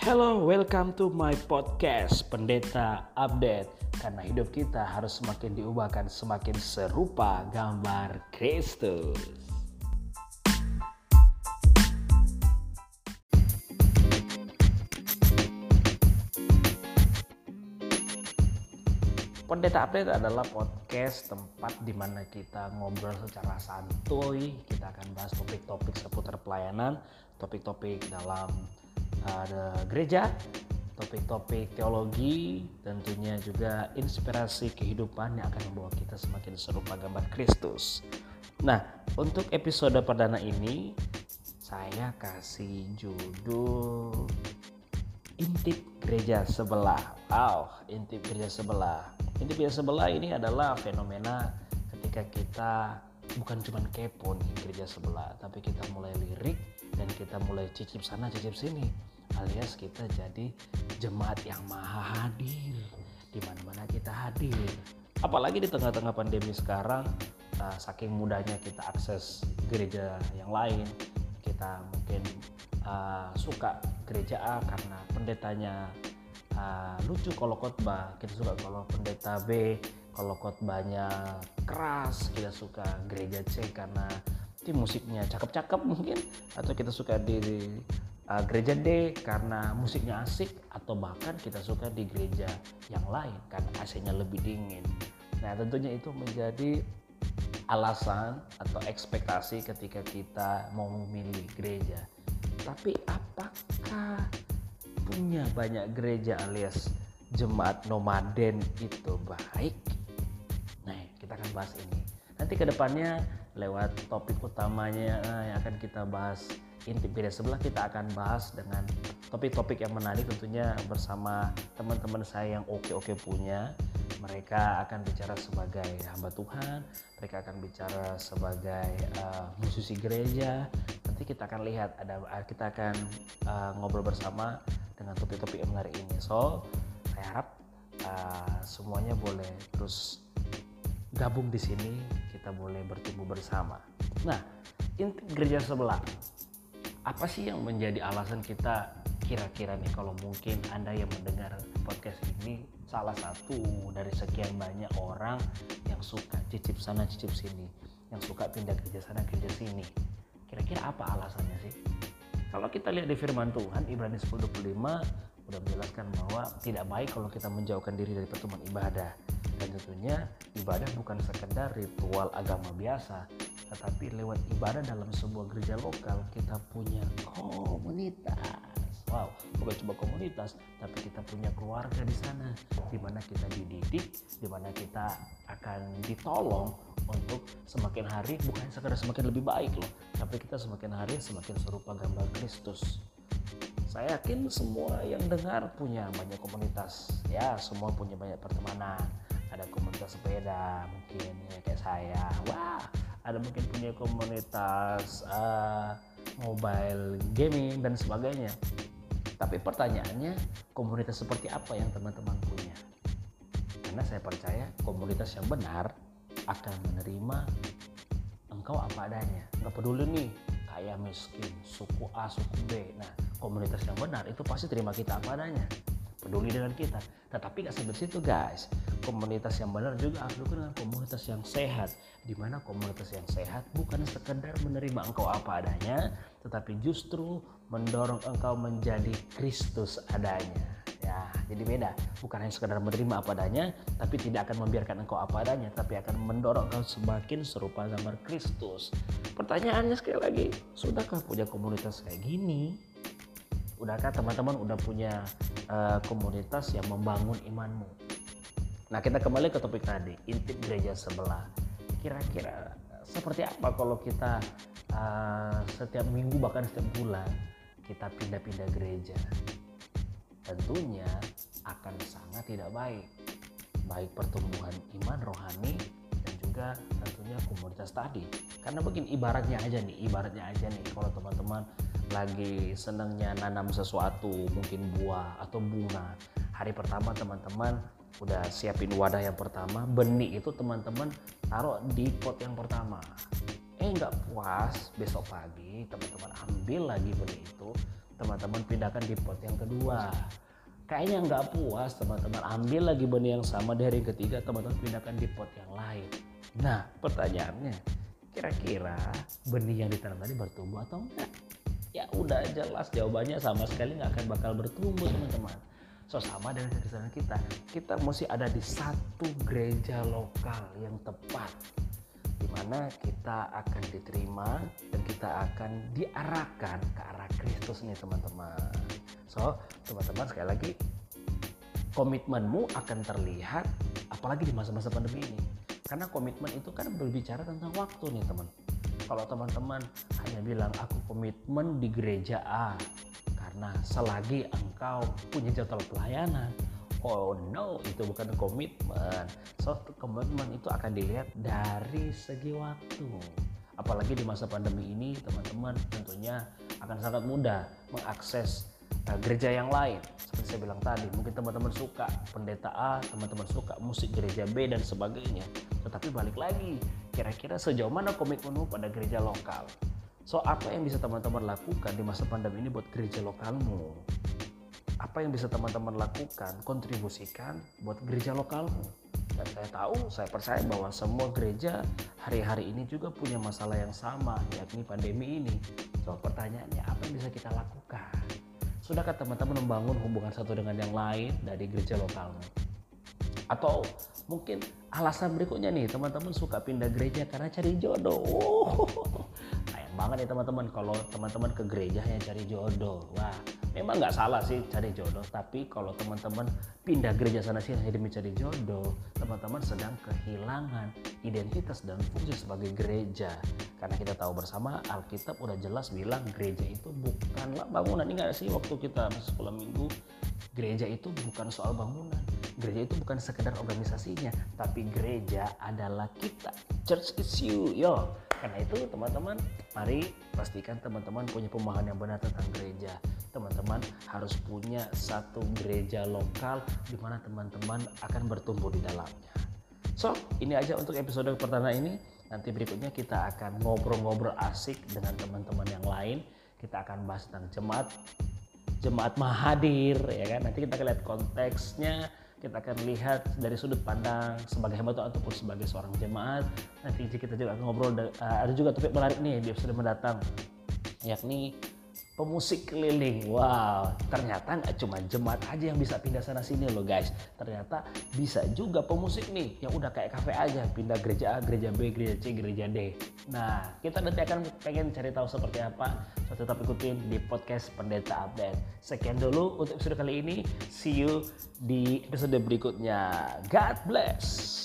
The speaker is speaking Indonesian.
Hello, welcome to my podcast Pendeta Update. Karena hidup kita harus semakin diubahkan semakin serupa gambar Kristus. Pendeta Update adalah podcast tempat di mana kita ngobrol secara santuy. Kita akan bahas topik-topik seputar pelayanan, topik-topik dalam uh, gereja, topik-topik teologi, tentunya juga inspirasi kehidupan yang akan membawa kita semakin serupa gambar Kristus. Nah, untuk episode perdana ini saya kasih judul intip gereja sebelah. Wow, intip gereja sebelah Intip gereja sebelah ini adalah fenomena ketika kita bukan cuma kepo nih gereja sebelah, tapi kita mulai lirik dan kita mulai cicip sana cicip sini, alias kita jadi jemaat yang maha hadir di mana-mana kita hadir. Apalagi di tengah-tengah pandemi sekarang, uh, saking mudahnya kita akses gereja yang lain, kita mungkin uh, suka gereja A karena pendetanya uh, lucu kalau khotbah kita suka kalau pendeta B kalau khotbahnya keras kita suka gereja C karena tim musiknya cakep-cakep mungkin atau kita suka di uh, gereja D karena musiknya asik atau bahkan kita suka di gereja yang lain karena AC-nya lebih dingin. Nah tentunya itu menjadi alasan atau ekspektasi ketika kita mau memilih gereja. Tapi apakah punya banyak gereja alias jemaat nomaden itu baik? Nah, kita akan bahas ini. Nanti ke depannya lewat topik utamanya eh, yang akan kita bahas intip gereja sebelah kita akan bahas dengan topik-topik yang menarik tentunya bersama teman-teman saya yang oke-oke punya mereka akan bicara sebagai hamba Tuhan, mereka akan bicara sebagai uh, musisi gereja. Nanti kita akan lihat ada kita akan uh, ngobrol bersama dengan topik-topik yang menarik ini. So, saya harap uh, semuanya boleh terus gabung di sini, kita boleh bertumbuh bersama. Nah, inti gereja sebelah. Apa sih yang menjadi alasan kita kira-kira nih kalau mungkin Anda yang mendengar podcast ini salah satu dari sekian banyak orang yang suka cicip sana cicip sini, yang suka pindah kerja sana kerja sini. Kira-kira apa alasannya sih? Kalau kita lihat di firman Tuhan Ibrani 10:25 udah menjelaskan bahwa tidak baik kalau kita menjauhkan diri dari pertemuan ibadah. Dan tentunya ibadah bukan sekedar ritual agama biasa, tetapi lewat ibadah dalam sebuah gereja lokal kita punya komunitas. Wow, bukan cuma komunitas, tapi kita punya keluarga di sana, di mana kita dididik, di mana kita akan ditolong untuk semakin hari bukan sekedar semakin lebih baik loh tapi kita semakin hari semakin serupa gambar Kristus saya yakin semua yang dengar punya banyak komunitas ya semua punya banyak pertemanan. Ada komunitas sepeda mungkin ya kayak saya. Wah ada mungkin punya komunitas uh, mobile gaming dan sebagainya. Tapi pertanyaannya komunitas seperti apa yang teman-teman punya? Karena saya percaya komunitas yang benar akan menerima engkau apa adanya. Nggak peduli nih kaya miskin suku A suku B. Nah komunitas yang benar itu pasti terima kita apa adanya peduli dengan kita tetapi nggak sampai situ guys komunitas yang benar juga harus dengan komunitas yang sehat di mana komunitas yang sehat bukan sekedar menerima engkau apa adanya tetapi justru mendorong engkau menjadi Kristus adanya Ya, jadi beda. Bukan hanya sekedar menerima apa adanya, tapi tidak akan membiarkan engkau apa adanya, tapi akan mendorong engkau semakin serupa gambar Kristus. Pertanyaannya sekali lagi, sudahkah punya komunitas kayak gini? Udahkah teman-teman udah punya uh, komunitas yang membangun imanmu? Nah, kita kembali ke topik tadi, intip gereja sebelah. Kira-kira seperti apa kalau kita uh, setiap minggu bahkan setiap bulan kita pindah-pindah gereja? tentunya akan sangat tidak baik baik pertumbuhan iman rohani dan juga tentunya komunitas tadi karena begini ibaratnya aja nih ibaratnya aja nih kalau teman-teman lagi senangnya nanam sesuatu mungkin buah atau bunga. Hari pertama teman-teman udah siapin wadah yang pertama. Benih itu teman-teman taruh di pot yang pertama. Eh nggak puas besok pagi teman-teman ambil lagi benih itu teman-teman pindahkan di pot yang kedua. Kayaknya nggak puas teman-teman ambil lagi benih yang sama dari yang ketiga teman-teman pindahkan di pot yang lain. Nah pertanyaannya kira-kira benih yang ditanam tadi bertumbuh atau enggak ya udah jelas jawabannya sama sekali nggak akan bakal bertumbuh teman-teman so sama dengan kesadaran kita kita mesti ada di satu gereja lokal yang tepat di mana kita akan diterima dan kita akan diarahkan ke arah Kristus nih teman-teman So, teman-teman sekali lagi komitmenmu akan terlihat apalagi di masa-masa pandemi ini. Karena komitmen itu kan berbicara tentang waktu nih teman. Kalau teman-teman hanya bilang aku komitmen di gereja A karena selagi engkau punya jadwal pelayanan, oh no itu bukan komitmen. So komitmen itu akan dilihat dari segi waktu. Apalagi di masa pandemi ini teman-teman tentunya akan sangat mudah mengakses uh, gereja yang lain seperti saya bilang tadi mungkin teman-teman suka pendeta A teman-teman suka musik gereja B dan sebagainya tetapi balik lagi kira-kira sejauh mana komitmenmu pada gereja lokal? So apa yang bisa teman-teman lakukan di masa pandemi ini buat gereja lokalmu? Apa yang bisa teman-teman lakukan kontribusikan buat gereja lokalmu? Dan saya tahu saya percaya bahwa semua gereja hari-hari ini juga punya masalah yang sama yakni pandemi ini. So pertanyaannya apa yang bisa kita lakukan? Sudahkah teman-teman membangun hubungan satu dengan yang lain dari gereja lokalmu? Atau mungkin alasan berikutnya nih, teman-teman suka pindah gereja karena cari jodoh. Oh, sayang banget nih teman-teman kalau teman-teman ke gereja hanya cari jodoh. Wah, memang nggak salah sih cari jodoh, tapi kalau teman-teman pindah gereja sana sini hanya demi cari jodoh, teman-teman sedang kehilangan identitas dan fungsi sebagai gereja. Karena kita tahu bersama Alkitab udah jelas bilang gereja itu bukanlah bangunan. Ini sih waktu kita sekolah minggu, gereja itu bukan soal bangunan. Gereja itu bukan sekedar organisasinya, tapi gereja adalah kita. Church is you, yo. Karena itu teman-teman, mari pastikan teman-teman punya pemahaman yang benar tentang gereja. Teman-teman harus punya satu gereja lokal di mana teman-teman akan bertumbuh di dalamnya. So, ini aja untuk episode pertama ini. Nanti berikutnya kita akan ngobrol-ngobrol asik dengan teman-teman yang lain. Kita akan bahas tentang jemaat, jemaat mahadir, ya kan. Nanti kita akan lihat konteksnya, kita akan lihat dari sudut pandang sebagai hamba ataupun sebagai seorang jemaat. Nanti kita juga akan ngobrol, uh, ada juga topik menarik nih di episode mendatang, yakni pemusik keliling. Wow, ternyata nggak cuma jemaat aja yang bisa pindah sana sini loh guys. Ternyata bisa juga pemusik nih yang udah kayak kafe aja pindah gereja A, gereja B, gereja C, gereja D. Nah, kita nanti akan pengen cari tahu seperti apa. So, tetap ikutin di podcast Pendeta Update. Sekian dulu untuk episode kali ini. See you di episode berikutnya. God bless.